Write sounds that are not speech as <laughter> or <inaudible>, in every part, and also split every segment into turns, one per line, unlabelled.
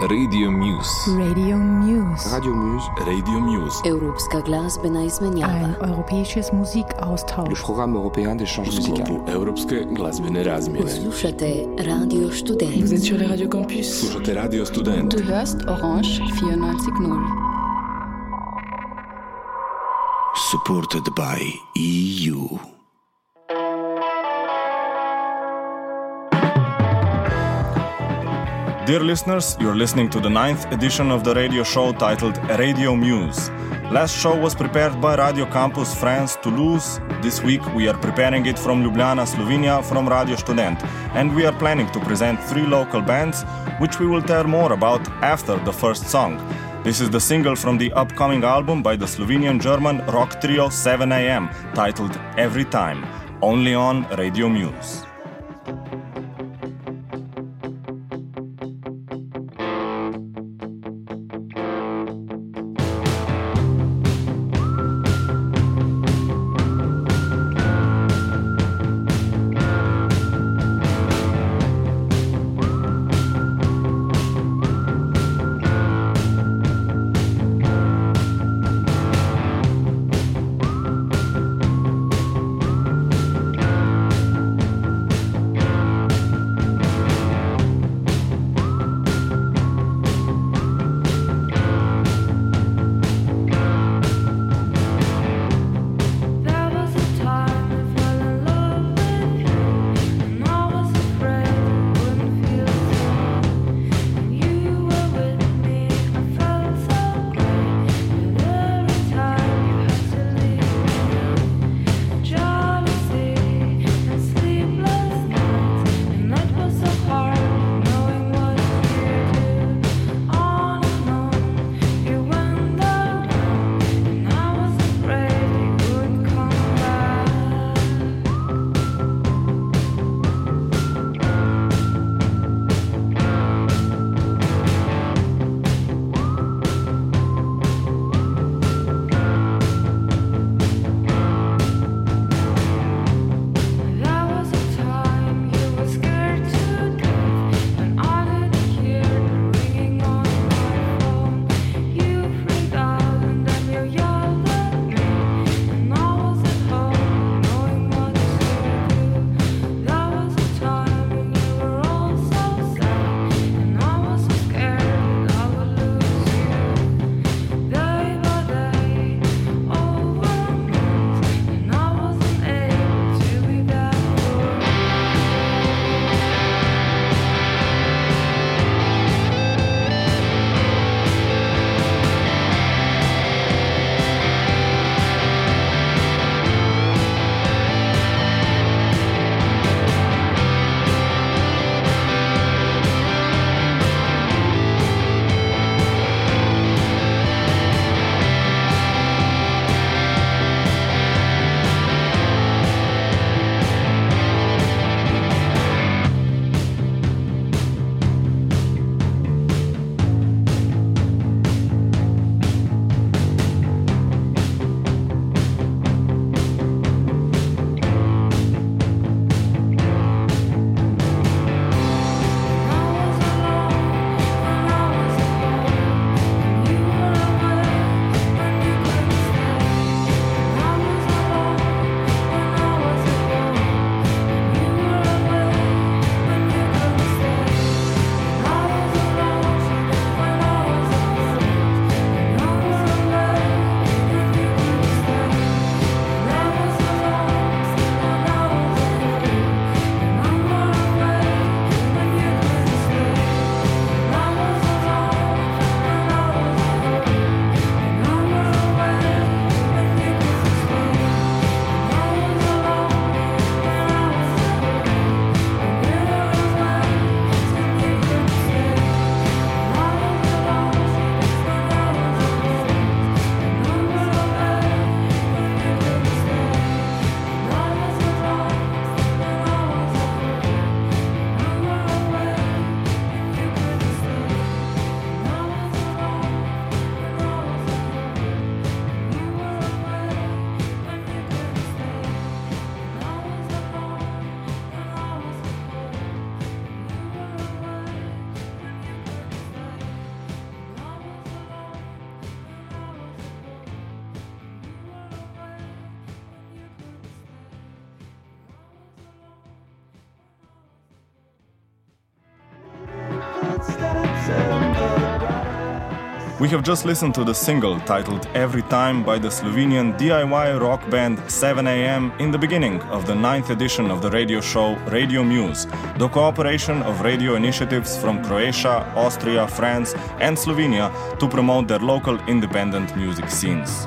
Radio Muse.
Radio Muse.
Radio Muse.
Radio Muse.
Evropska glasbena izmenjava.
Ein europäisches
Le
Musikaustausch.
programme européen d'échange musical.
sklopu Europske glazbene razmjene.
Poslušate Radio
Vous
Student.
êtes sur les radios campus.
Slušate Radio Student.
Du hörst Orange 94.0.
supported by EU.
Dear listeners, you're listening to the ninth edition of the radio show titled Radio Muse. Last show was prepared by Radio Campus France Toulouse. This week we are preparing it from Ljubljana, Slovenia, from Radio Student. And we are planning to present three local bands, which we will tell more about after the first song. This is the single from the upcoming album by the Slovenian German rock trio 7am, titled Every Time, only on Radio Muse. We have just listened to the single titled Every Time by the Slovenian DIY rock band 7am in the beginning of the ninth edition of the radio show Radio Muse, the cooperation of radio initiatives from Croatia, Austria, France, and Slovenia to promote their local independent music scenes.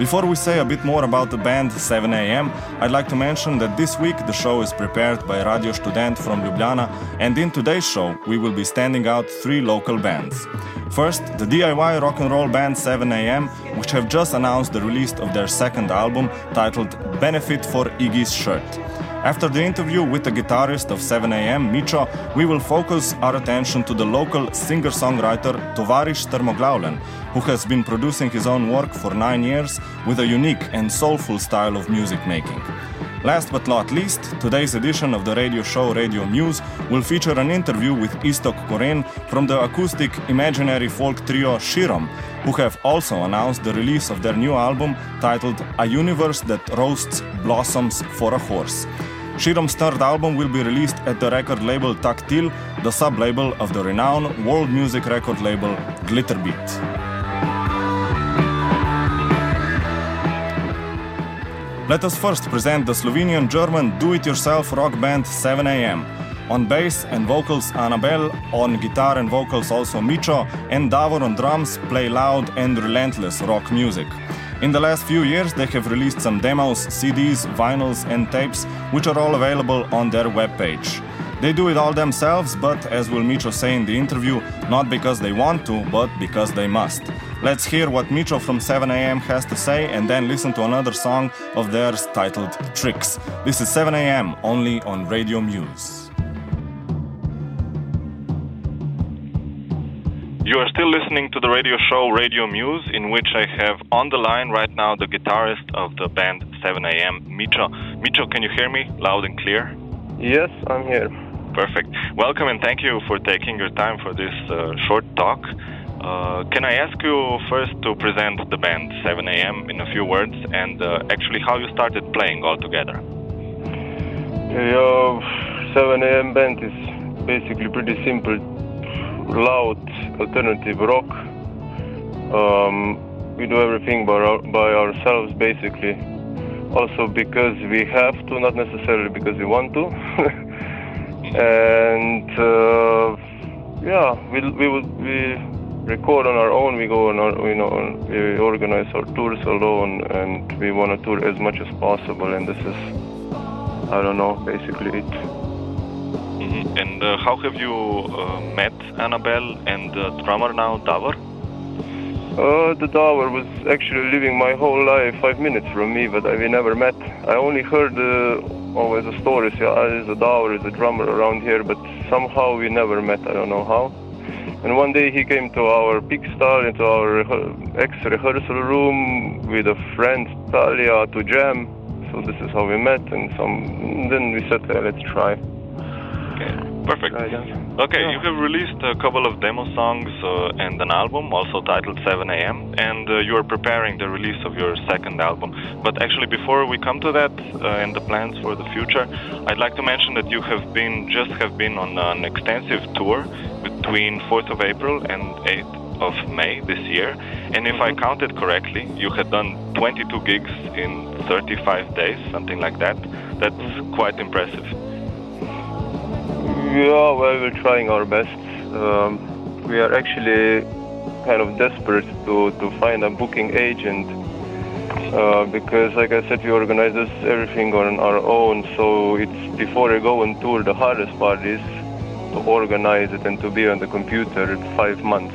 Before we say a bit more about the band 7am, I'd like to mention that this week the show is prepared by Radio Student from Ljubljana, and in today's show we will be standing out three local bands. First, the DIY rock and roll band 7am, which have just announced the release of their second album titled Benefit for Iggy's Shirt. After the interview with the guitarist of 7am, Micho, we will focus our attention to the local singer songwriter Tovarish Strmoglavljen, who has been producing his own work for nine years with a unique and soulful style of music making. Last but not least, today's edition of the radio show Radio Muse will feature an interview with Iztok Koren from the acoustic imaginary folk trio Shirom, who have also announced the release of their new album titled A Universe That Roasts Blossoms for a Horse. Shirom's third album will be released at the record label Tactile, the sub label of the renowned world music record label Glitterbeat. Let us first present the Slovenian German do it yourself rock band 7am. On bass and vocals, Annabelle, on guitar and vocals, also Micho, and Davor on drums play loud and relentless rock music. In the last few years, they have released some demos, CDs, vinyls, and tapes, which are all available on their webpage. They do it all themselves, but as will Micho say in the interview, not because they want to, but because they must. Let's hear what Micho from 7am has to say and then listen to another song of theirs titled Tricks. This is 7am only on Radio Muse. You are still listening to the radio show Radio Muse, in which I have on the line right now the guitarist of the band 7am, Micho. Micho, can you hear me loud and clear?
Yes, I'm here.
Perfect. Welcome and thank you for taking your time for this uh, short talk. Uh, can I ask you first to present the band 7am in a few words and uh, actually how you started playing all together?
Your 7am band is basically pretty simple, loud alternative rock. Um, we do everything by, our, by ourselves basically. Also because we have to, not necessarily because we want to. <laughs> and uh, yeah, we we we record on our own. We go on our, you know, we organize our tours alone, and we want to tour as much as possible. And this is, I don't know, basically it.
Mm-hmm. And uh, how have you uh, met Annabelle and the drummer now, Davor?
Uh, the Davor was actually living my whole life five minutes from me, but we never met. I only heard uh, always the stories. Yeah, there's a Davor, is a drummer around here, but somehow we never met. I don't know how. And one day he came to our Pigstar, into our ex-rehearsal room with a friend, Talia, to jam. So this is how we met, and some. then we said, hey, let's try.
Okay, perfect. Okay, you have released a couple of demo songs uh, and an album, also titled 7am, and uh, you are preparing the release of your second album. But actually, before we come to that uh, and the plans for the future, I'd like to mention that you have been just have been on an extensive tour between 4th of April and 8th of May this year. And if I counted correctly, you had done 22 gigs in 35 days, something like that. That's quite impressive.
Yeah, well, we're trying our best. Um, we are actually kind of desperate to, to find a booking agent uh, because, like I said, we organize this everything on our own. So it's before I go on tour, the hardest part is to organize it and to be on the computer five months,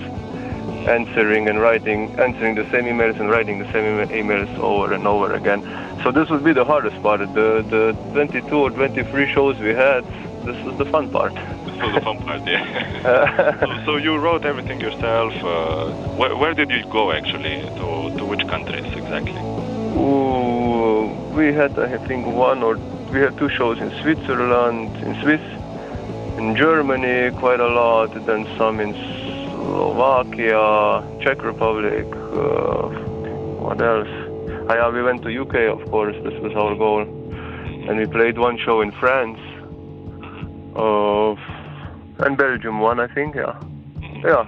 answering and writing, answering the same emails and writing the same emails over and over again. So this would be the hardest part. The the 22 or 23 shows we had this is the fun part.
This was the fun part, yeah. so, <laughs> so, you wrote everything yourself. Uh, where, where, did you go actually? To, to which countries exactly?
Ooh, we had, I think, one or we had two shows in Switzerland, in Swiss, in Germany, quite a lot, then some in Slovakia, Czech Republic. Uh, what else? Ah, yeah, we went to UK, of course. This was our goal, and we played one show in France uh, and Belgium one, I think, yeah. yeah,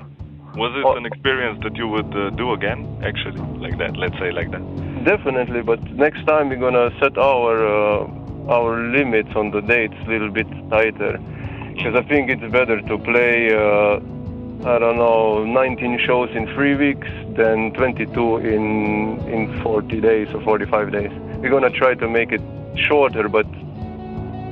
Was it
Oh.
an experience that you would uh, do again, actually, like that? Let's say like that.
definitely. But next time we're gonna set our uh, our limits on the dates a little bit tighter, because I think it's better to play. Uh, I don't know, 19 shows in three weeks than 22 in in 40 days or 45 days. We're gonna try to make it shorter, but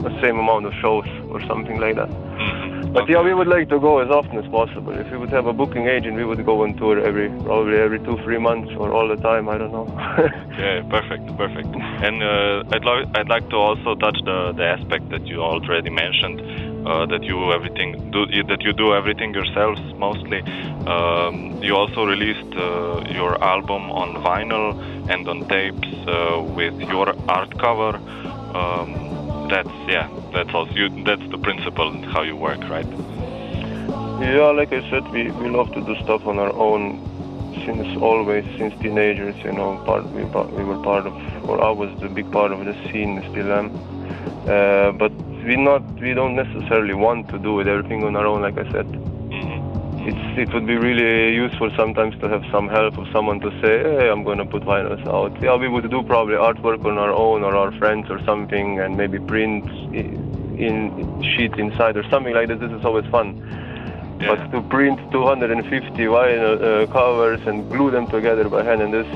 the same amount of shows or something like that.
Mhm.
But yeah, we would like to go as often as possible. If we would have a booking agent, we would go on tour every probably every two three months or all the time. I don't know. <laughs>
Yeah, perfect, perfect. And uh, I'd like I'd like to also touch the, the aspect that you already mentioned uh, that you everything do that you do everything yourselves mostly. Um, you also released uh, your album on vinyl and on tapes uh, with your art cover. Um, that's yeah, that's also you, that's the principle and how you work, right?
yeah, like I said, we, we love to do stuff on our own since always, since teenagers. You know, part we we were part of, or I was the big part of the scene, still am. Uh, but we not we don't necessarily want to do it everything on our own. Like I said, it's it would be really useful sometimes to have some help of someone to say, hey, I'm going to put vinyls out. Yeah, we would do probably artwork on our own or our friends or something, and maybe print in sheets inside or something like this. This is always fun.
Yeah.
But to print 250 vinyl uh, covers and glue them together by hand and this,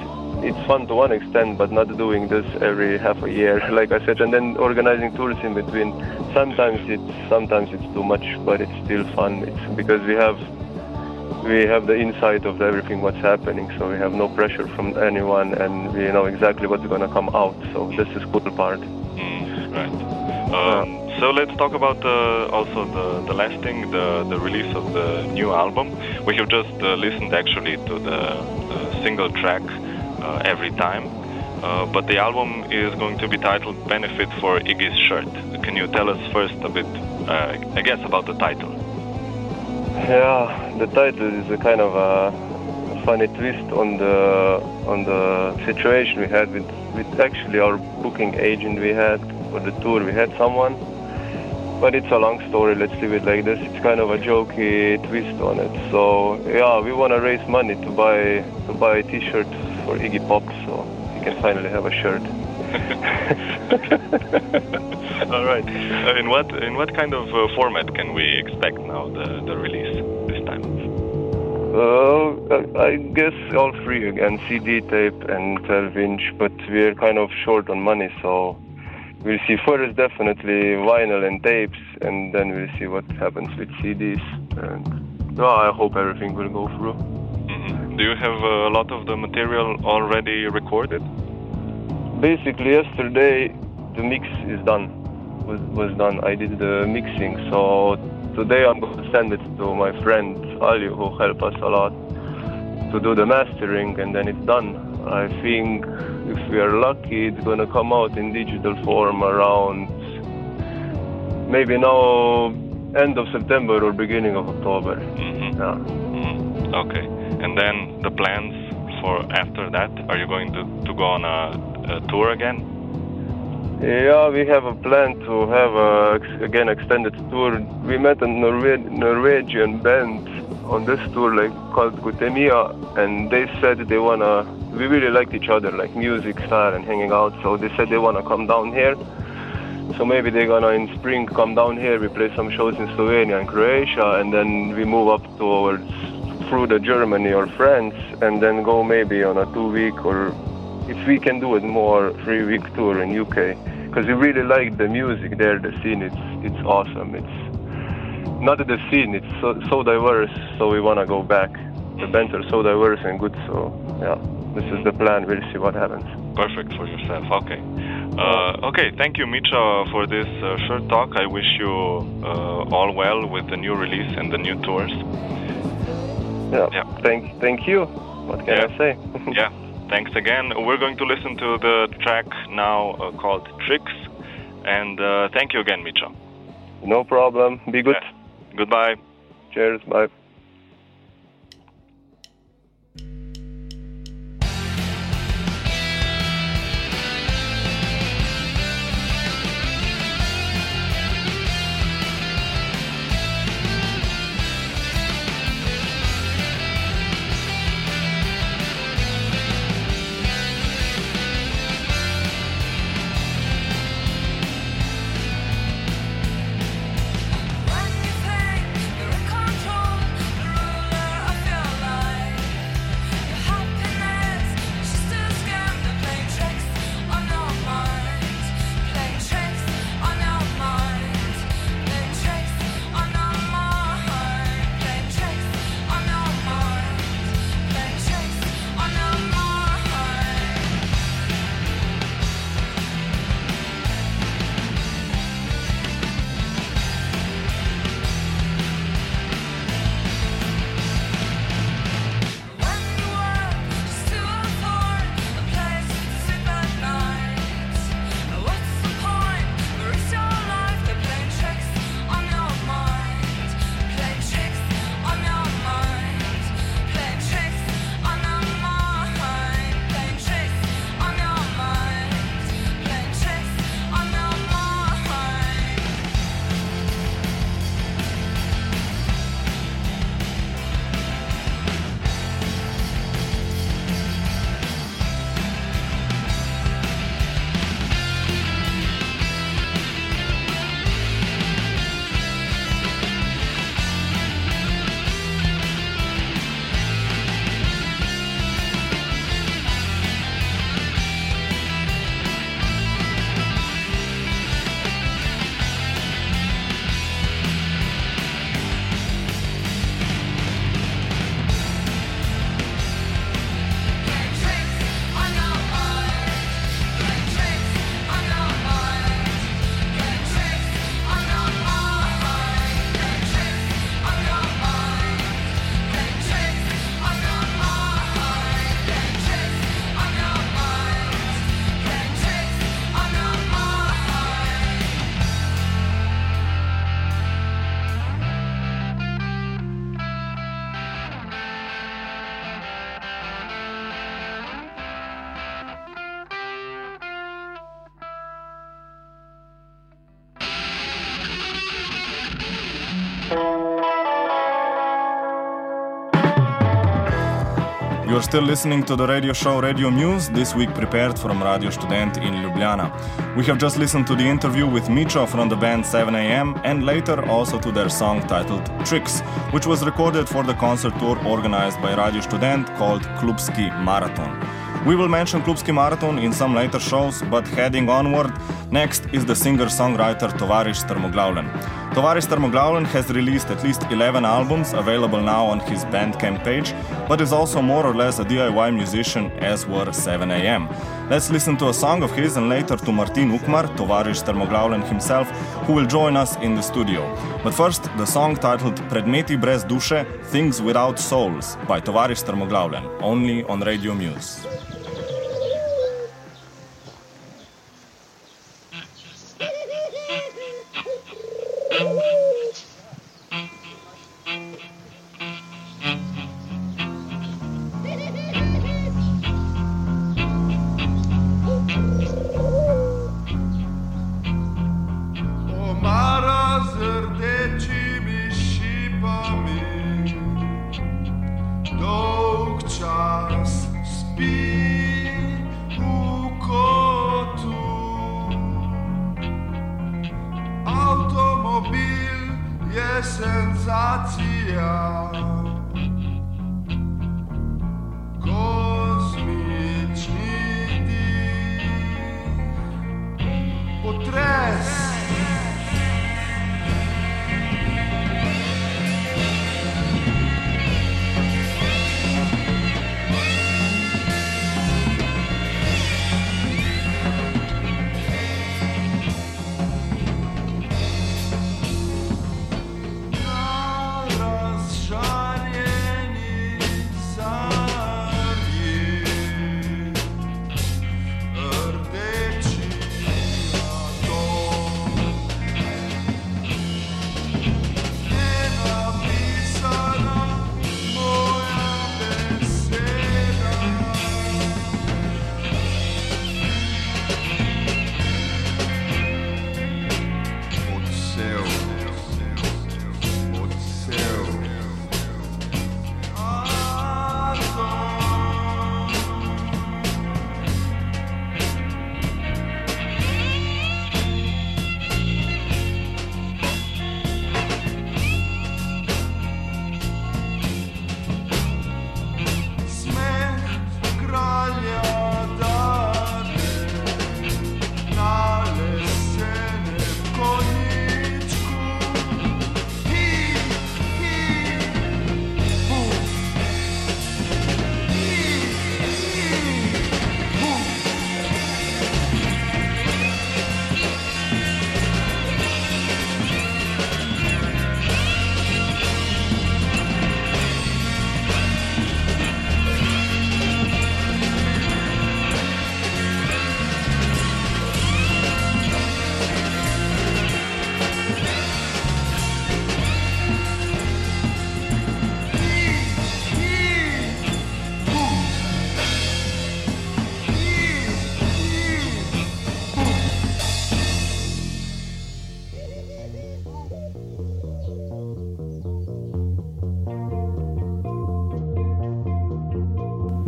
it's fun to one extent, but not doing this every half a year, <laughs> like I said, and then organizing tours in between. Sometimes it's sometimes it's too much, but it's still fun. It's because we have we have the insight of everything what's happening, so we have no pressure from anyone, and we know exactly what's gonna come out. So this is cool part.
Mm, right. Um, so let's talk about uh, also the, the last thing, the, the release of the new album. We have just uh, listened actually to the, the single track uh, every time. Uh, but the album is going to be titled Benefit for Iggy's Shirt. Can you tell us first a bit, uh, I guess, about the title?
Yeah, the title is a kind of a funny twist on the on the situation we had with with actually our booking agent we had for the tour. We had someone, but it's a long story. Let's leave it like this. It's kind of a jokey twist on it. So yeah, we want to raise money to buy to buy a T-shirt for Iggy Pop, so he can finally have a shirt. <laughs> <laughs> <laughs>
All right. Uh, in what in what kind of uh, format can we expect now the, the release this time?
Uh, I guess all three again, CD, tape, and 12 inch. But we're kind of short on money, so we'll see. First, definitely vinyl and tapes, and then we'll see what happens with CDs. And well, I hope everything will go through.
hmm Do you have a lot of the material already recorded?
Basically, yesterday the mix is done. Was was done. I did the mixing, so today I'm going to send it to my friend Ali, who helped us a lot to do the mastering, and then it's done. I think if we are lucky, it's going to come out in digital form around maybe now end of September or beginning of October.
hmm
Yeah.
Mm, okay. And then the plans for after that? Are you going to, to go on a, a tour again?
Yeah, we have a plan to have a again extended tour. We met a Norwe- Norwegian band on this tour, like called Gutemia, and they said they wanna. We really liked each other, like music style and hanging out. So they said they wanna come down here. So maybe they're gonna in spring come down here. We play some shows in Slovenia and Croatia, and then we move up towards through the Germany or France, and then go maybe on a two-week or if we can do it more three-week tour in UK, because we really like the music there, the scene. It's it's awesome. It's not the scene. It's so, so diverse. So we wanna go back. The bands are so diverse and good. So yeah, this is the plan. We'll see what happens.
Perfect for yourself. Okay. Uh, okay. Thank you, Micha, for this uh, short talk. I wish you uh, all well with the new release and the new tours.
Yeah.
Yeah.
Thank thank you. What can
Yeah.
I say?
yeah. <laughs> Thanks again. We're going to listen to the track now uh, called Tricks. And uh, thank you again, Micha.
no problem. Be good.
Yeah. Goodbye.
Cheers. Bye.
You're still listening to the radio show Radio Muse, this week prepared from Radio Student in Ljubljana. We have just listened to the interview with Micho from the band 7am and later also to their song titled Tricks, which was recorded for the concert tour organized by Radio Student called Klubski Marathon. We will mention Klubski Marathon in some later shows, but heading onward, next is the singer-songwriter Tovarish Termoglavlen. Tovarish Termoglavlen has released at least 11 albums available now on his Bandcamp page, but is also more or less a DIY musician as were 7am. Let's listen to a song of his and later to Martin Ukmar, Tovarish Termoglavlen himself, who will join us in the studio. But first, the song titled Predmeti brez duše, Things Without Souls by Tovarish Termoglavlen, only on Radio Muse.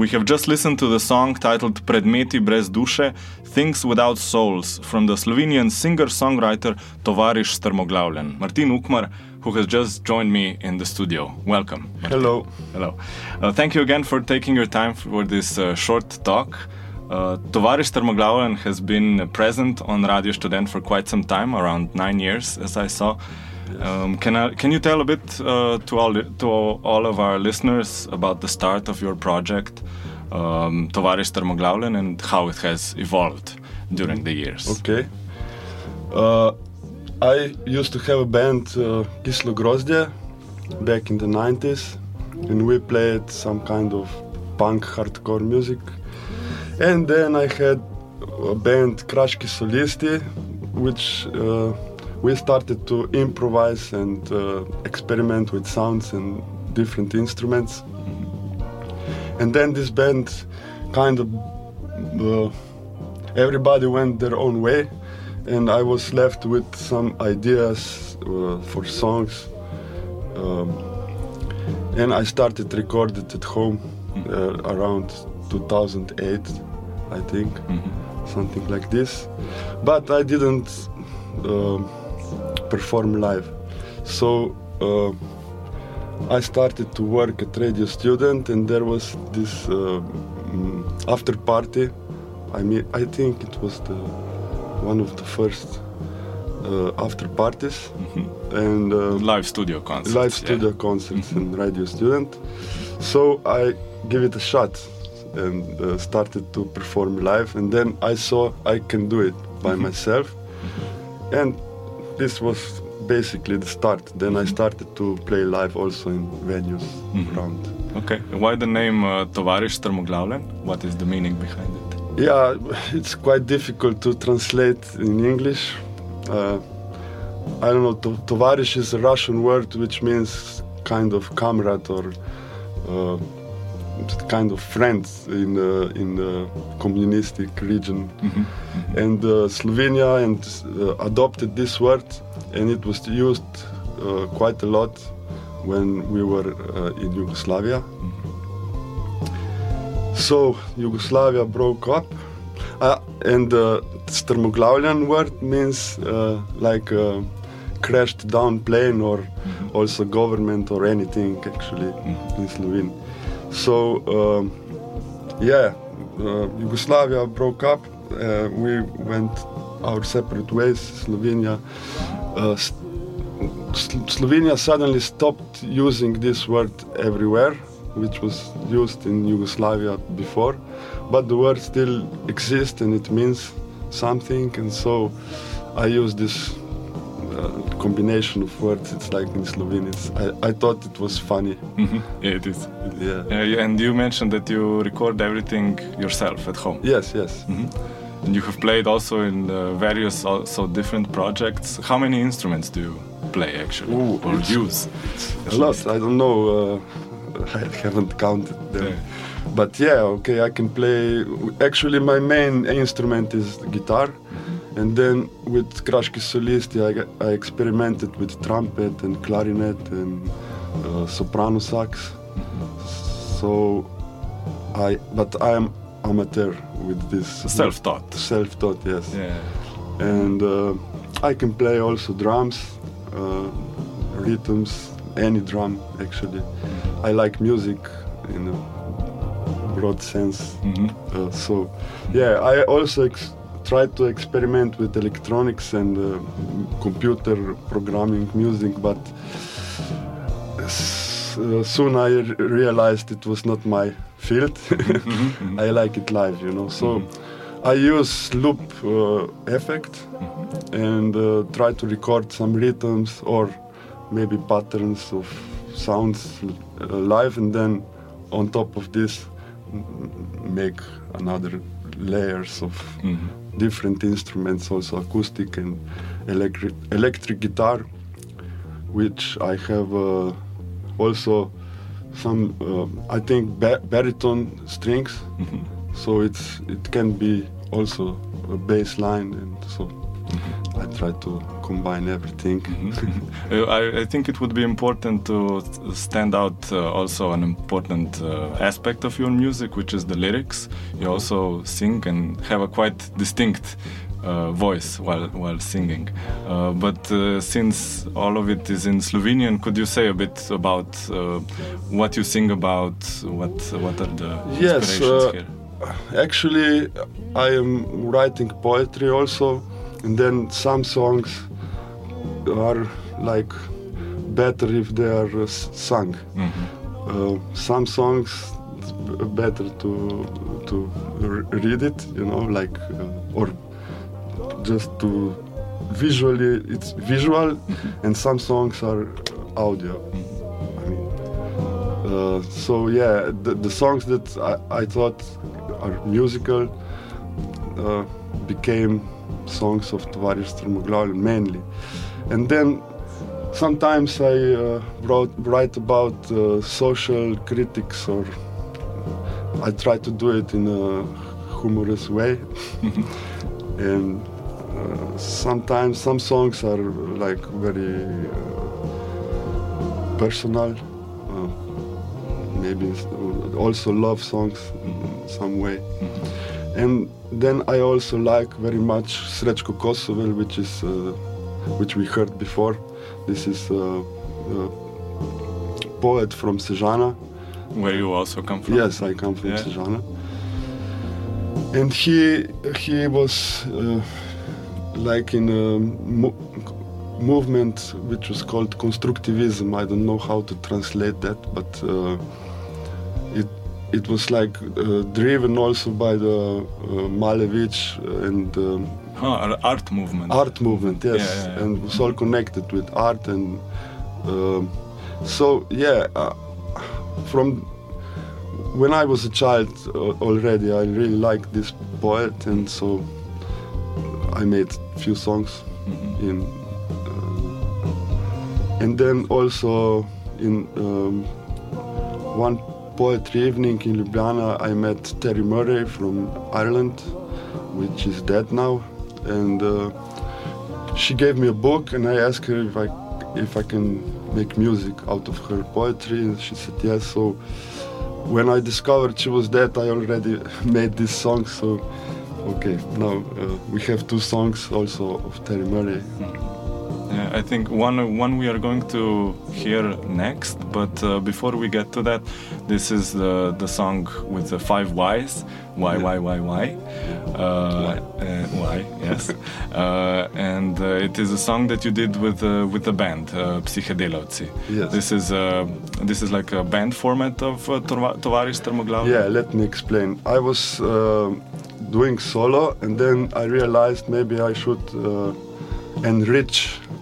We have just listened to the song titled Predmeti brez duše, Things Without Souls from the Slovenian singer-songwriter Tovarish Strmoglavljen. Martin Ukmar, who has just joined me in the studio. Welcome. Martin.
Hello.
Hello. Uh, thank you again for taking your time for this uh, short talk. Uh, Tovarish Strmoglavljen has been present on Radio Student for quite some time, around nine years, as I saw. Um, can, I, can you tell a bit uh, to, all, to all of our listeners about the start of your project, um, Tovarish Termoglavlen, and how it has evolved during the years?
Okay. Uh, I used to have a band, uh, Kislo Grozdje, back in the 90s, and we played some kind of punk hardcore music. And then I had a band, Krashki Solisti, which uh, we started to improvise and uh, experiment with sounds and different instruments. And then this band kind of uh, everybody went their own way, and I was left with some ideas uh, for songs. Um, and I started recorded at home. uh, around 2008, I think, something like this. But I didn't um perform live, so uh, I started to work at Radio Student, and there was this uh, mm, after party. I mean, I think it was the one of the first uh, after parties, and uh,
Live studio concerts.
live
yeah.
studio concerts and radio student. So I give it a shot and uh, started to perform live, and then I saw I can do it by myself, and this was basically the start. Then I started to play live also in venues around.
Okay. Why the name uh, Tovariš Strmoglavljen? What is the meaning behind it?
Yeah, it's quite difficult to translate in English. Uh, I don't know. To- Tovarish is a Russian word which means kind of comrade or uh, kind of friend in the in the communistic region. And uh, Slovenia and uh, adopted this word, and it was used uh, quite a lot when we were uh, in Yugoslavia. So Yugoslavia broke up, uh, and the Strmoglavljan word means uh, like a crashed down plane or also government or anything actually in Slovene. So um, yeah, uh, Yugoslavia broke up. Uh, we went our separate ways. Slovenia. Uh, Slovenia suddenly stopped using this word everywhere, which was used in Yugoslavia before, but the word still exists and it means something, and so I use this uh, combination of words. It's like in Slovene. It's, I, I thought it was funny.
Mhm. Yeah, it is.
Yeah.
Uh, and you mentioned that you record everything yourself at home.
Yes, yes.
And you have played also in uh, various also different projects. How many instruments do you play actually
Ooh,
or
it's-
use?
A lot. I don't know. Uh, <laughs> I haven't counted them.
Yeah.
But yeah, okay, I can play. Actually, my main instrument is guitar, and then with Krashki Solisti, I, I experimented with trumpet and clarinet and uh, soprano sax. So, I but I am amateur with this.
Self-taught.
Self-taught, yes
Yeah.
and uh, I can play also drums, uh, rhythms, any drum actually. I like music in a broad sense.
Mhm.
Uh, so, yeah, I also ex- try to experiment with electronics and uh, computer programming music, but s- uh, soon I r- realized it was not my field. <laughs> I like it live, you know. So I use loop uh, effect and uh, try to record some rhythms or maybe patterns of sounds uh, live, and then on top of this make another layers of different instruments, also acoustic and electric electric guitar, which I have uh, also some uh, I think ba- baritone strings, so it's it can be also a bass line, and so. I try to combine everything. <laughs>
Uh, I, I think it would be important to stand out uh, also an important uh, aspect of your music, which is the lyrics. You also sing and have a quite distinct uh, voice while while singing. Uh, but uh, since all of it is in Slovenian, could you say a bit about uh, what you sing about? What what are the
Yes,
inspirations
uh,
here?
Actually, I am writing poetry also, and then some songs are like better if they are uh, sung. Uh, some songs better to to read it, you know, like uh, or just to visually it's visual, and some songs are audio. I mean, uh, so yeah, the, the songs that I, I thought are musical uh, became songs of Tovarish Strmoglavljen mainly. And then sometimes I uh, wrote, write about uh, social critics or I try to do it in a humorous way. <laughs> and uh, sometimes some songs are like very uh, personal. Uh, maybe also love songs in some way. And then I also like very much Srečko Kosovel, which is uh, which we heard before. This is a, a poet from Sežana.
Where you also come from?
Yes, I come from
Yeah.
Sežana. And he he was uh, like in a mo- movement which was called constructivism. I don't know how to translate that, but uh, it was like uh, driven also by the uh, Malevich and um,
Huh, art movement.
art movement, yes,
Yeah, yeah, yeah.
and was all connected with art and um, so yeah. Uh, from when I was a child uh, already, I really liked this poet, and so I made a few songs
Mm-hmm.
in, uh, and then also in um, one poetry evening in Ljubljana, I met Terry Murray from Ireland, which is dead now, and uh, she gave me a book, and I asked her if I if I can make music out of her poetry, and she said yes. So when I discovered she was dead, I already <laughs> made this song. So okay, now uh, we have two songs also of Terry Murray.
I think one one we are going to hear next, but uh, before we get to that, this is the the song with the five Ys. Why, why, why, why? Uh, uh, why? Yes. <laughs> uh, and uh, it is a song that you did with uh, with the band uh, Psihedelavci.
Yes.
This is uh, this is like a band format of uh, Tova- Tovaris Termoglav.
Yeah, let me explain. I was uh, doing solo, and then I realized maybe I should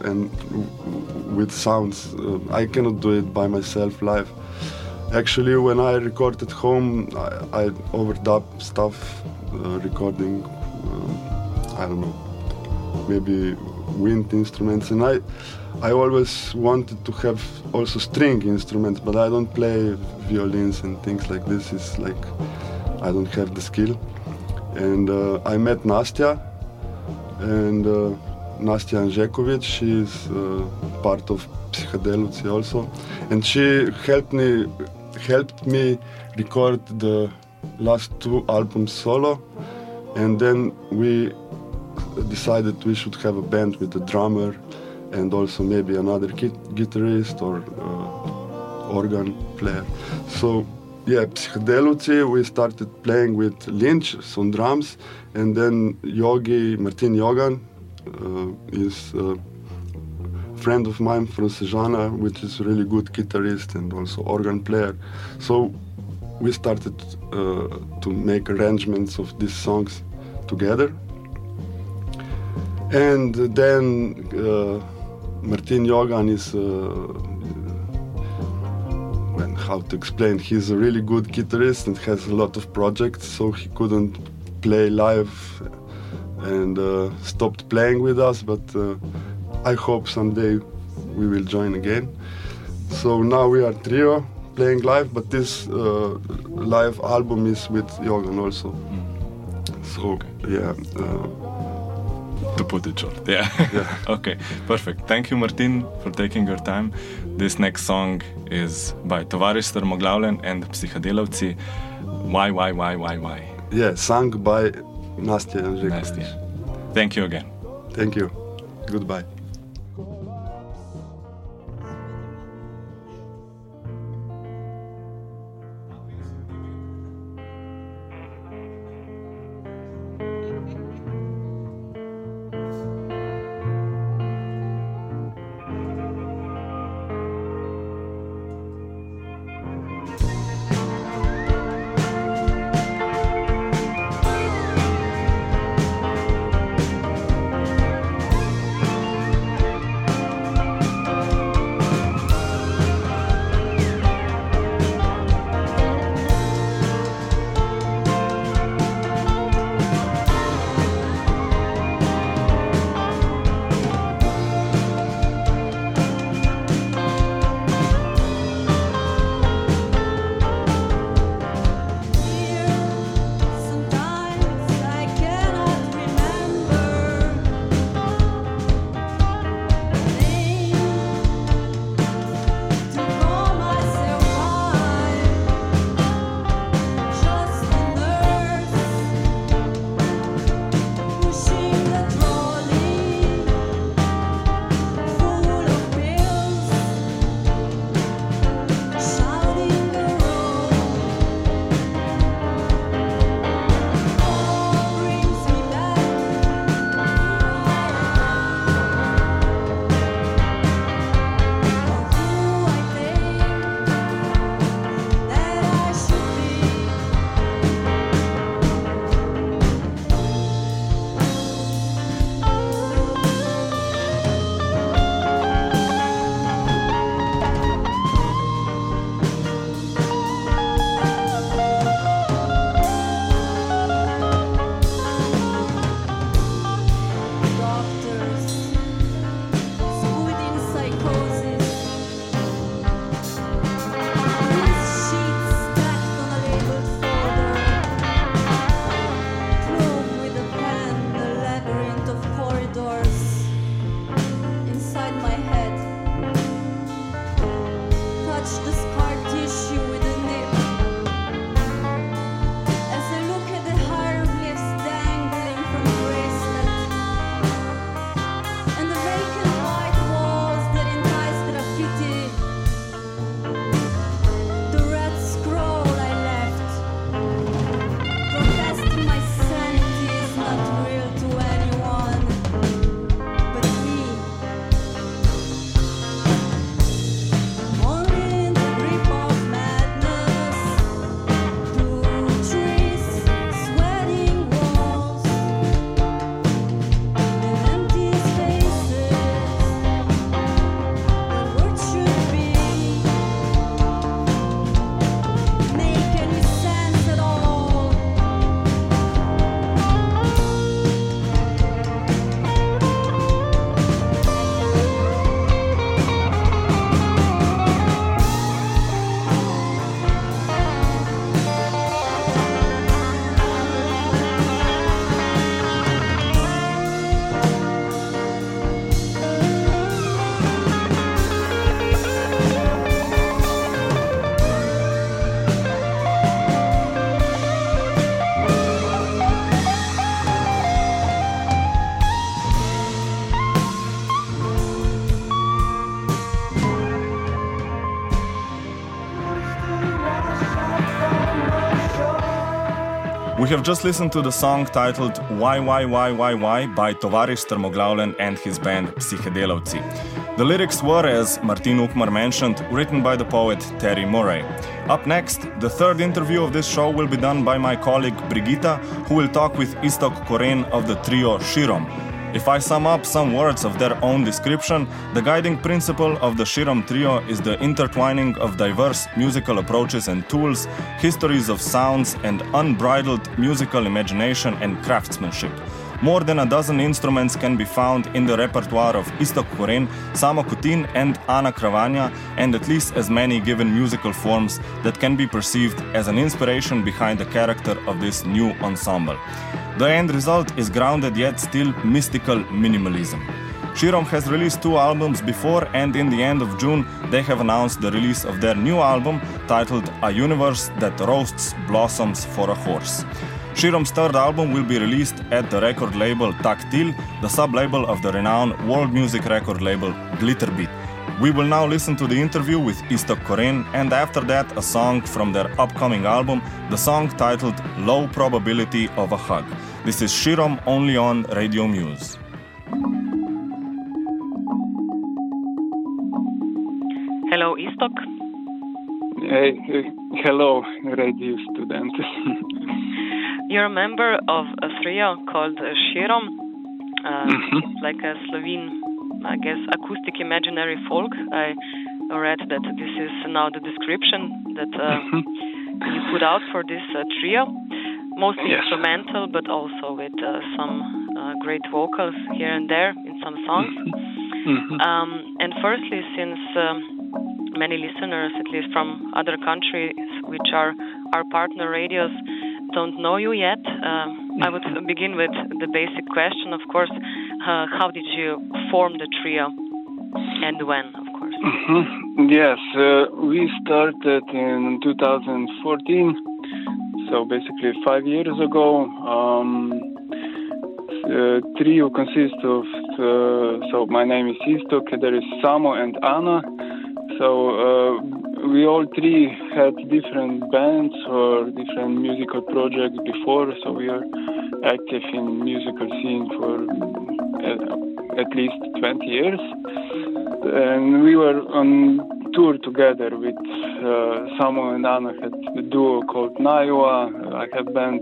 and w- w- with sounds. Uh, I cannot do it by myself live. Actually, when I record at home, I, I overdub stuff, uh, recording. Uh, I don't know, maybe wind instruments, and I, I always wanted to have also string instruments, but I don't play violins and things like this. It's like I don't have the skill. And uh, I met Nastya, and uh, Nastya Anžekovic. She is uh, part of Psihedeluci also, and she helped me helped me record the last two albums solo, and then we decided we should have a band with a drummer and also maybe another gui- guitarist or uh, organ player. So yeah, Psihedeluci, we started playing with Lynch on drums, and then Yogi, Martin Jogan, uh, is a friend of mine from Sežana, which is really good guitarist and also organ player. So we started uh, to make arrangements of these songs together. And then uh, Martin Jogan is, uh, when, how to explain, he's a really good guitarist and has a lot of projects, so he couldn't play live and uh, stopped playing with us, but uh, I hope someday we will join again. So now we are trio playing live, but this uh, live album is with Jogan also. So yeah. Uh,
to put it short. Yeah. <laughs> okay, perfect. Thank you, Martin, for taking your time. This next song is by Tovaris Termoglavlen and Psihedelavci. Why, why, why, why, why?
Yeah, sung by Nastya.
Thank you again.
Thank you. Goodbye.
We have just listened to the song titled Why, Why, Why, Why, Why by Tovaris Termoglavlen and his band Psychedelovci. The lyrics were, as Martin Ukmar mentioned, written by the poet Terry Murray. Up next, the third interview of this show will be done by my colleague Brigitta, who will talk with Istok Koren of the trio Shirom. If I sum up some words of their own description, the guiding principle of the Shirom trio is the intertwining of diverse musical approaches and tools, histories of sounds, and unbridled musical imagination and craftsmanship. More than a dozen instruments can be found in the repertoire of Istok Koren, Samo Kutin, and Ana Kravanya, and at least as many given musical forms that can be perceived as an inspiration behind the character of this new ensemble. The end result is grounded yet still mystical minimalism. Shirom has released two albums before, and in the end of June, they have announced the release of their new album titled A Universe That Roasts Blossoms for a Horse. Shirom's third album will be released at the record label Tactile, the sub label of the renowned world music record label Glitterbeat. We will now listen to the interview with Iztok Koren and after that a song from their upcoming album, the song titled Low Probability of a Hug. This is Shirom only on Radio Muse.
Hello, Iztok.
Hey, hello, radio student. <laughs>
You're a member of a trio called Shirom, uh,
Mhm.
like a Slovene, I guess, acoustic imaginary folk. I read that this is now the description that uh, you put out for this uh, trio, mostly
Yes.
instrumental, but also with uh, some uh, great vocals here and there in some songs.
Mhm.
Um, and firstly, since um, many listeners, at least from other countries, which are our partner radios, don't know you yet, uh, I would <laughs> begin with the basic question, of course. Uh, how did you form the trio and when, of course?
Mhm. Yes, uh, we started in 2014, so basically five years ago. Um, uh, trio consists of uh, so my name is Iztok, there is Samo and Anna. So uh, we all three had different bands or different musical projects before, so we are active in musical scene for uh, at least 20 years and we were on tour together with uh, Samo and Anna had a duo called Naiwa. I have band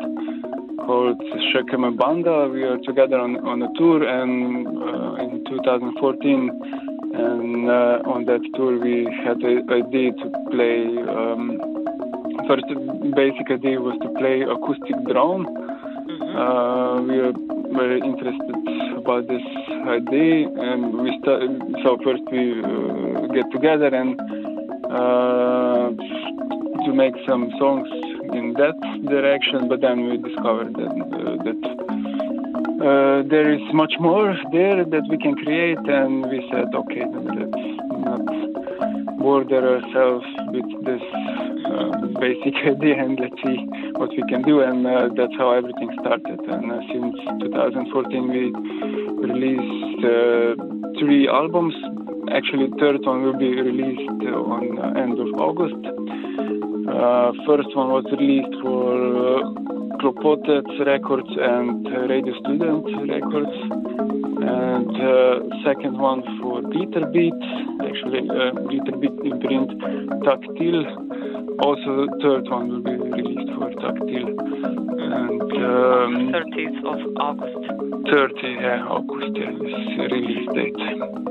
called Shekeme Banda. We are together on, on a tour and uh, in 2014 and uh, on that tour we had a idea to play um, first basic idea was to play acoustic drone uh, we are very interested about this idea, and we start. So first we uh, get together and uh, to make some songs in that direction. But then we discovered that uh, that uh, there is much more there that we can create, and we said, okay, let's not border ourselves with this uh, basic <laughs> idea and let's see what we can do. And uh, that's how everything started. And uh, since 2014, we released uh, three albums. Actually, third one will be released on end of August. Uh, first one was released for Klopotec Records and Radio Student Records, and uh, second one for Glitterbeat, actually uh, Glitterbeat imprint Tactile. Also, third one will be released for Tactile, and um,
30th of August.
30 yeah, August yeah, is release date.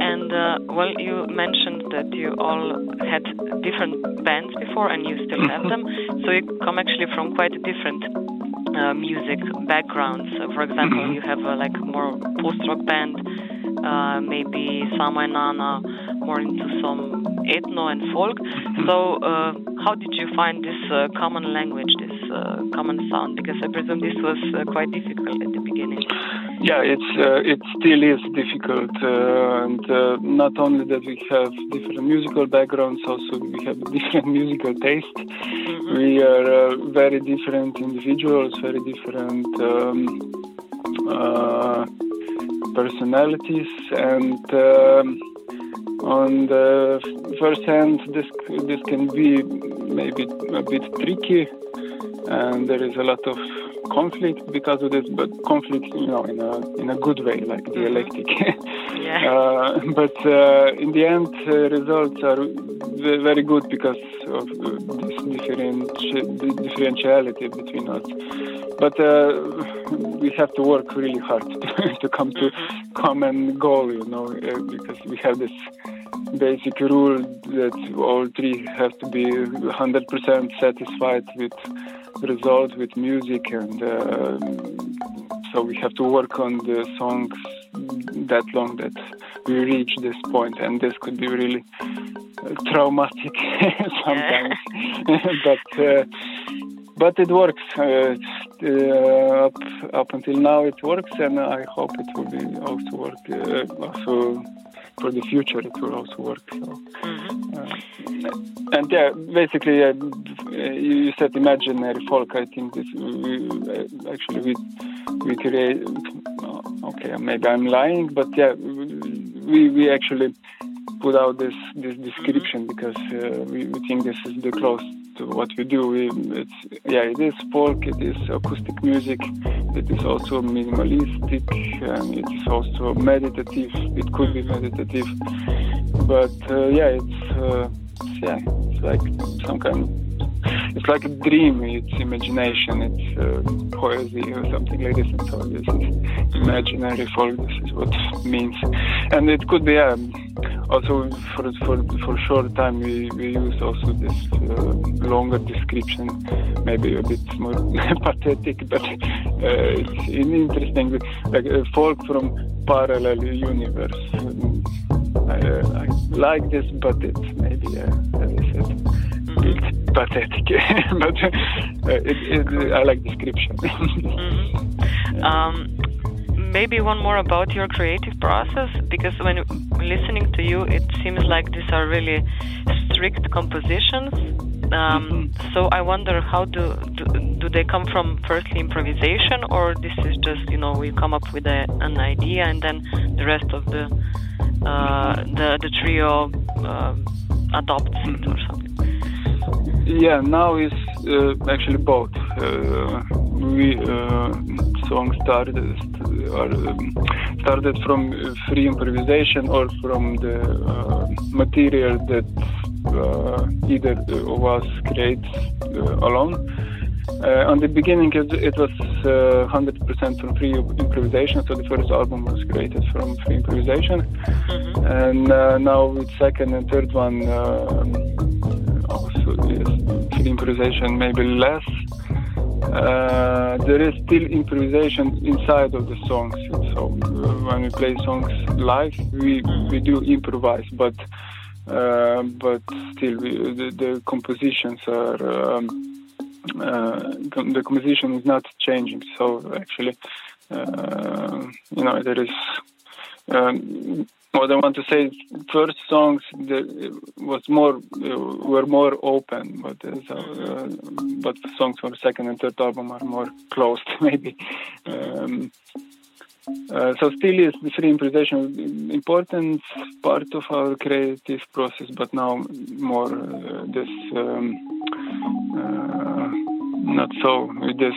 And uh, well, you mentioned that you all had different bands before, and you still have them. So you come actually from quite different uh, music backgrounds. Uh, for example, you have a like more post-rock band, uh, maybe Samo and Nana more into some ethno and folk. So uh, how did you find this uh, common language, this common sound? Because I presume this was quite difficult beginning.
Yeah, it's uh, it still is difficult, uh, and uh, not only that we have different musical backgrounds, also we have <laughs> different musical taste. Mm-hmm. We are very different individuals, very different um, personalities, and um, on the first hand, this this can be maybe a bit tricky, and there is a lot of conflict because of this, but conflict, you know, in a in a good way, like mm-hmm. dialectic. <laughs>
yeah.
uh, but uh, in the end, uh, results are very good because of uh, this different differentiality between us. But uh, we have to work really hard <laughs> to come to
mm-hmm.
common goal, you know, uh, because we have this basic rule that all three have to be 100% satisfied with result with music and uh, so we have to work on the songs that long that we reach this point and this could be really traumatic <laughs> sometimes. <laughs> But uh, but it works uh, uh, up up until now it works and I hope it will be also work uh, also for the future it will also work. So,
mm-hmm.
uh, and yeah, basically, uh, you said imaginary folk. I think this we, uh, actually we we create. Okay, maybe I'm lying, but yeah, we we actually put out this this description mm-hmm. because uh, we, we think this is the close to what we do. We, it's yeah, it is folk, it is acoustic music, it is also minimalistic, and it is also meditative. It could be meditative, but uh, yeah, it's, uh, yeah, it's like some kind it's like a dream, it's imagination, it's uh, poesy or something like this. And so this is imaginary folk, this is what it means. And it could be um, also for, for, for short time we, we use also this uh, longer description, maybe a bit more <laughs> pathetic, but uh, it's interesting, like uh, folk from parallel universe. I, I, like this, but it's maybe, uh, as I said, pathetic, <laughs> but uh, it, it, I like description. <laughs>
mm-hmm. um, maybe one more about your creative process, because when listening to you, it seems like these are really strict compositions. Um, mm-hmm. So I wonder how do, do, do they come from firstly improvisation or this is just you know we come up with a, an idea and then the rest of the uh, the the trio uh, adopts it or something.
Yeah, now it's uh, actually both. Uh, we uh, song started or um, started from free improvisation or from the uh, material that uh, either of us creates uh, alone. Uh, on the beginning, it, it was uh, 100% from free improvisation, so the first album was created from free improvisation.
Mm-hmm.
And uh, now with second and third one, free improvisation maybe less. Uh, there is still improvisation inside of the songs. So uh, when we play songs live, we we do improvise, but uh, but still we, the, the, compositions are um, uh, the composition is not changing. So actually, uh, you know, there is um, what I want to say is first songs the, was more uh, were more open, but uh, uh, but songs for second and third album are more <laughs> closed maybe. Um, uh, so still is the free improvisation important part of our creative process, but now more uh, this um, uh, not so this.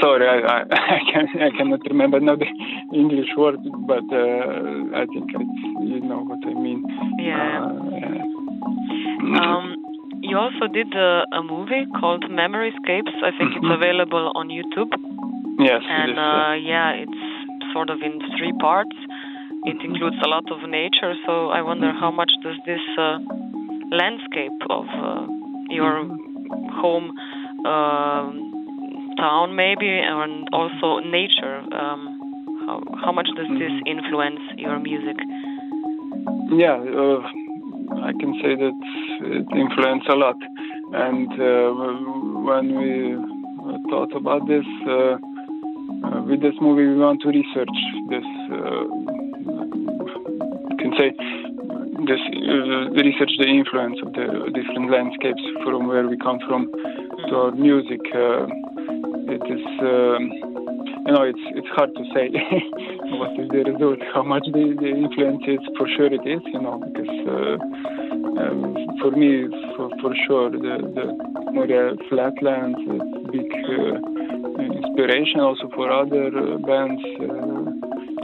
Sorry, I, I, <laughs> I, can, I cannot remember now the English word, but uh, I think it's, you know what I mean.
Yeah.
Uh.
Um, you also did a, a movie called Memory Memoryscapes. I think it's available on YouTube.
Yes,
and
it is,
uh, yeah, it's sort of in three parts. It includes a lot of nature, so I wonder how much does this uh, landscape of uh, your home um, town, maybe, and also nature, um, how how much does this influence your music?
Yeah, uh, I can say that it influenced a lot. And uh, when we uh, thought about this, uh, uh, with this movie, we want to research this. Uh, you can say this uh, research the influence of the different landscapes from where we come from to our music. Uh, it is. Um, you know, it's it's hard to say <laughs> what is the result, how much the, the influence is. For sure, it is. You know, because uh, um, for me, for, for sure, the the Moria Flatlands is big uh, inspiration also for other uh, bands.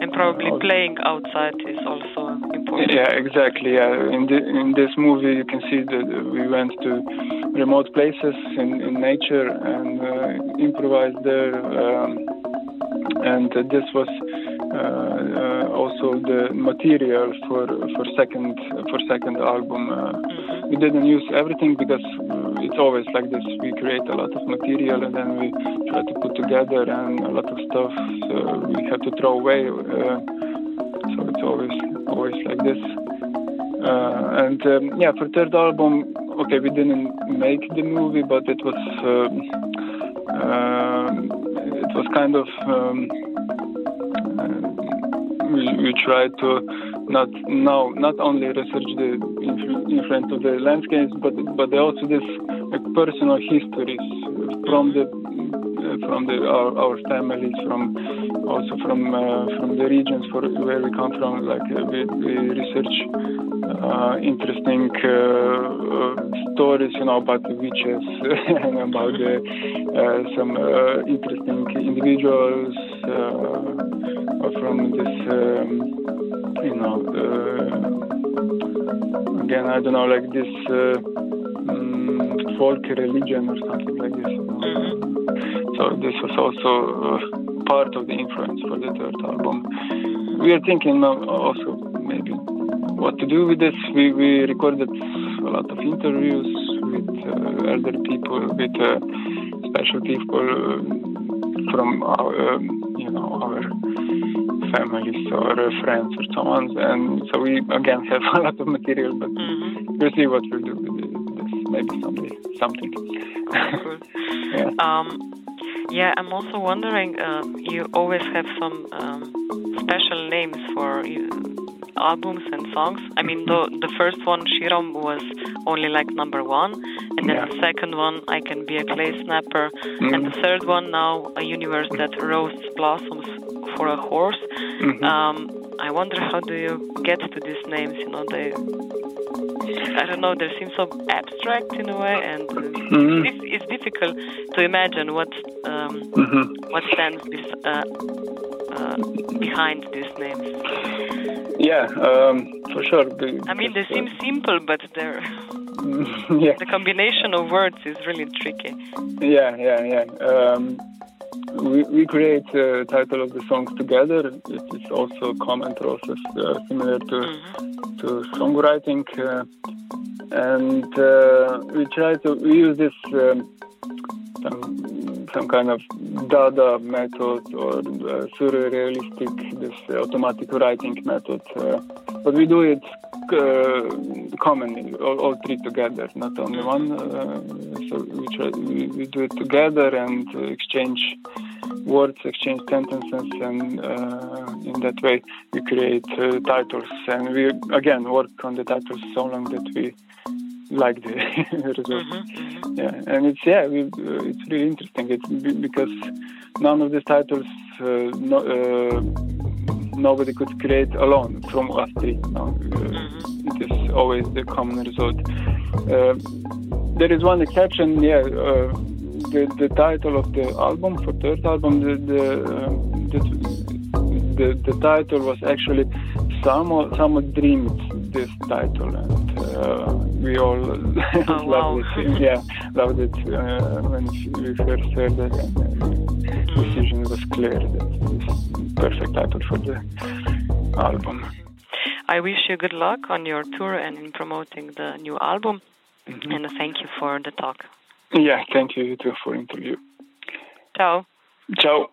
And probably playing outside is also important.
yeah, exactly. Yeah, in the, in this movie, you can see that we went to remote places in, in nature and uh, improvised there. Um, and uh, this was also the material for for second for second album. Uh, We didn't use everything because it's always like this. We create a lot of material and then we try to put together, and a lot of stuff uh, we have to throw away. Uh, so it's always always like this. Uh, and um, yeah, for third album, okay, we didn't make the movie, but it was um, um it was kind of um, we, we tried to not now not only research the influence of the landscapes, but but also this like, personal histories from the from the our, our families, from also from uh, from the regions for where we come from. Like uh, we, we research uh, interesting uh, uh, stories, you know, about the witches <laughs> and about the, uh, some interesting individuals uh, from this, um, you know, uh, again, I don't know, like this uh, mm, folk religion or something like this. you know. So this was also uh, part of the influence for the third album. We are thinking also maybe what to do with this. We, we recorded a lot of interviews with uh, elder people, with uh, special people uh, from our, um, you know, our families or uh, friends or so on. And so we again have <laughs> a lot of material, but we'll see what we'll do with this. Maybe someday something. <laughs> yeah.
Um, yeah, I'm also wondering. Um, you always have some um, special names for you, albums and songs. I mean, the the first one, Shirom, was only like number one, and then
Yeah.
the second one, I can be a clay snapper, and the third one now, a universe that roasts blossoms for a horse.
Mhm.
Um, I wonder how do you get to these names? You know, they. I don't know. They seem so abstract in a way, and
Mhm.
it's, it's difficult to imagine what um,
Mhm.
what stands bes- uh, uh, behind these names.
Yeah, um, for sure. be-
I mean, they seem simple, but they're
uh, <laughs> <laughs> yeah,
the combination of words is really tricky.
yeah, yeah, yeah. Um, we, we create the title of the songs together. It is also a common process, uh, similar to to songwriting, uh, and uh, we try to we use this um, some kind of Dada method or uh, surrealistic this automatic writing method, uh, but we do it uh, commonly, all, all three together, not only one. Uh, so we try we, we do it together and uh, exchange words, exchange sentences, and uh, in that way we create uh, titles. And we again work on the titles so long that we like the <laughs> result.
Mm-hmm.
Yeah, and it's yeah, we, uh, it's really interesting. It's because none of these titles uh, no, uh, nobody could create alone from us three. No? Uh, it is always the common result. There is one exception. Yeah, uh, the the title of the album for third album, the the, um, the the, the title was actually somewhat somewhat dreamed this title and uh, we all <laughs> <laughs> loved
wow.
it yeah loved it uh, when we first heard it and the decision was clear that this perfect title for the album
I wish you good luck on your tour and in promoting the new album. And thank you for the talk.
yeah thank you too for interview
Ciao.
ciao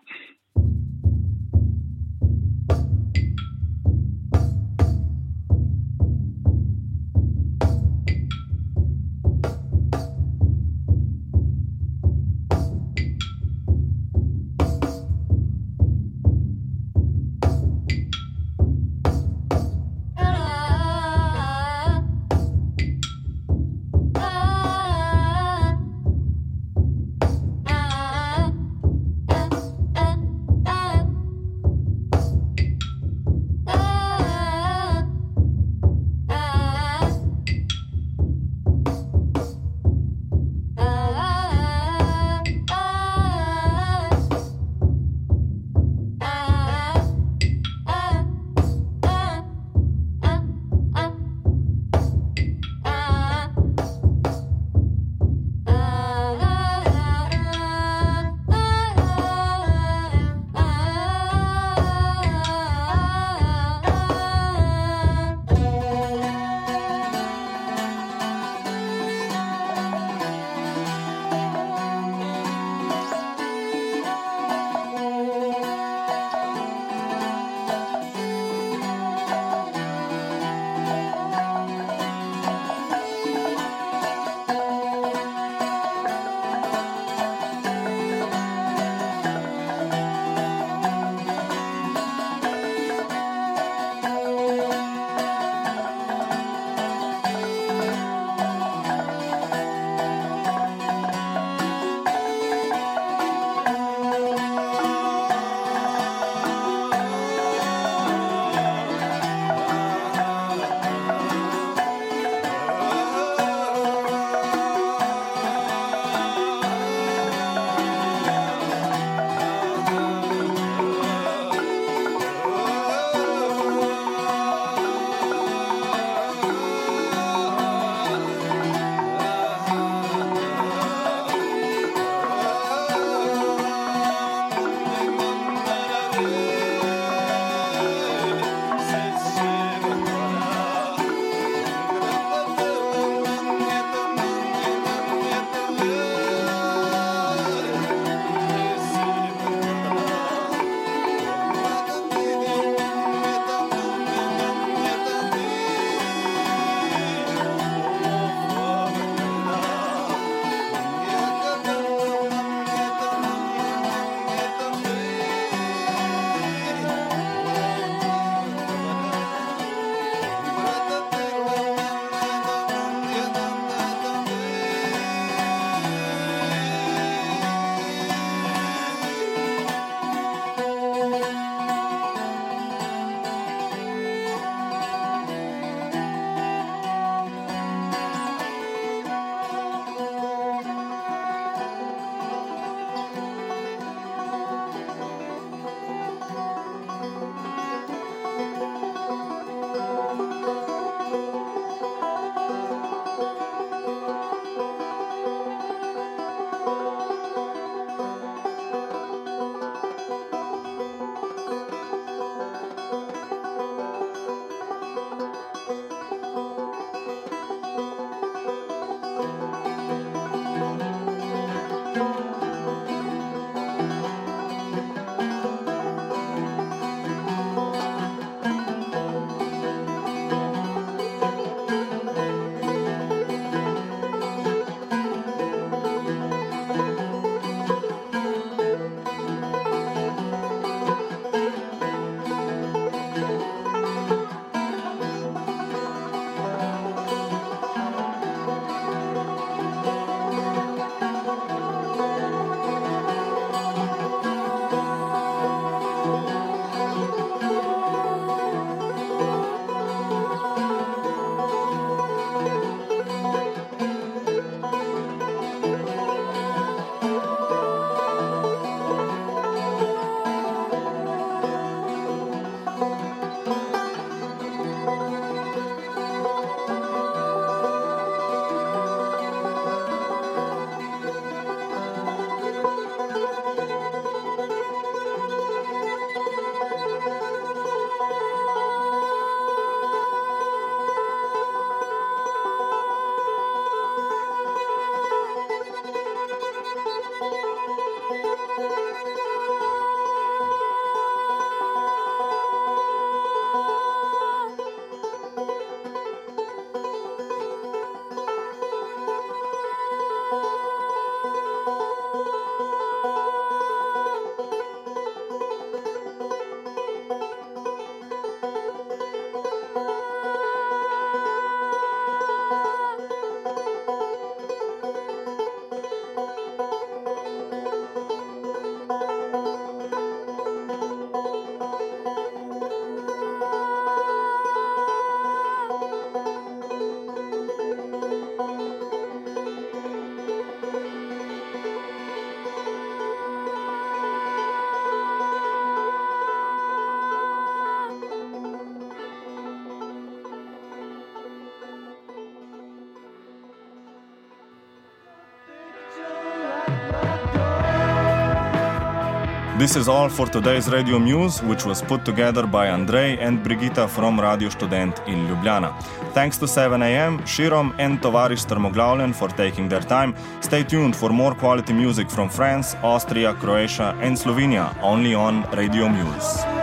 This is all for today's Radio Muse, which was put together by Andrej and Brigitta from Radio Student in Ljubljana. Thanks to 7am, Shirom and Tovaris Termoglavlen for taking their time. Stay tuned for more quality music from France, Austria, Croatia, and Slovenia, only on Radio Muse.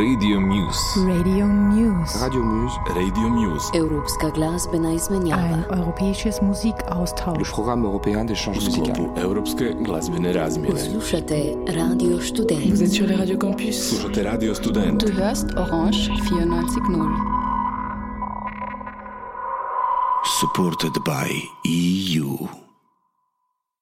Radio Muse.
Radio Muse.
Radio Muse.
Radio Muse.
Evropska glasbena izmenjava.
Ein europäisches
Le
Musikaustausch.
programme européen d'échange musical.
Europske glazbene razmjene.
Poslušate Radio
Vous
Student.
êtes sur les radios campus.
Slušate Radio Student.
Du hörst Orange 94.0.
Supported by EU.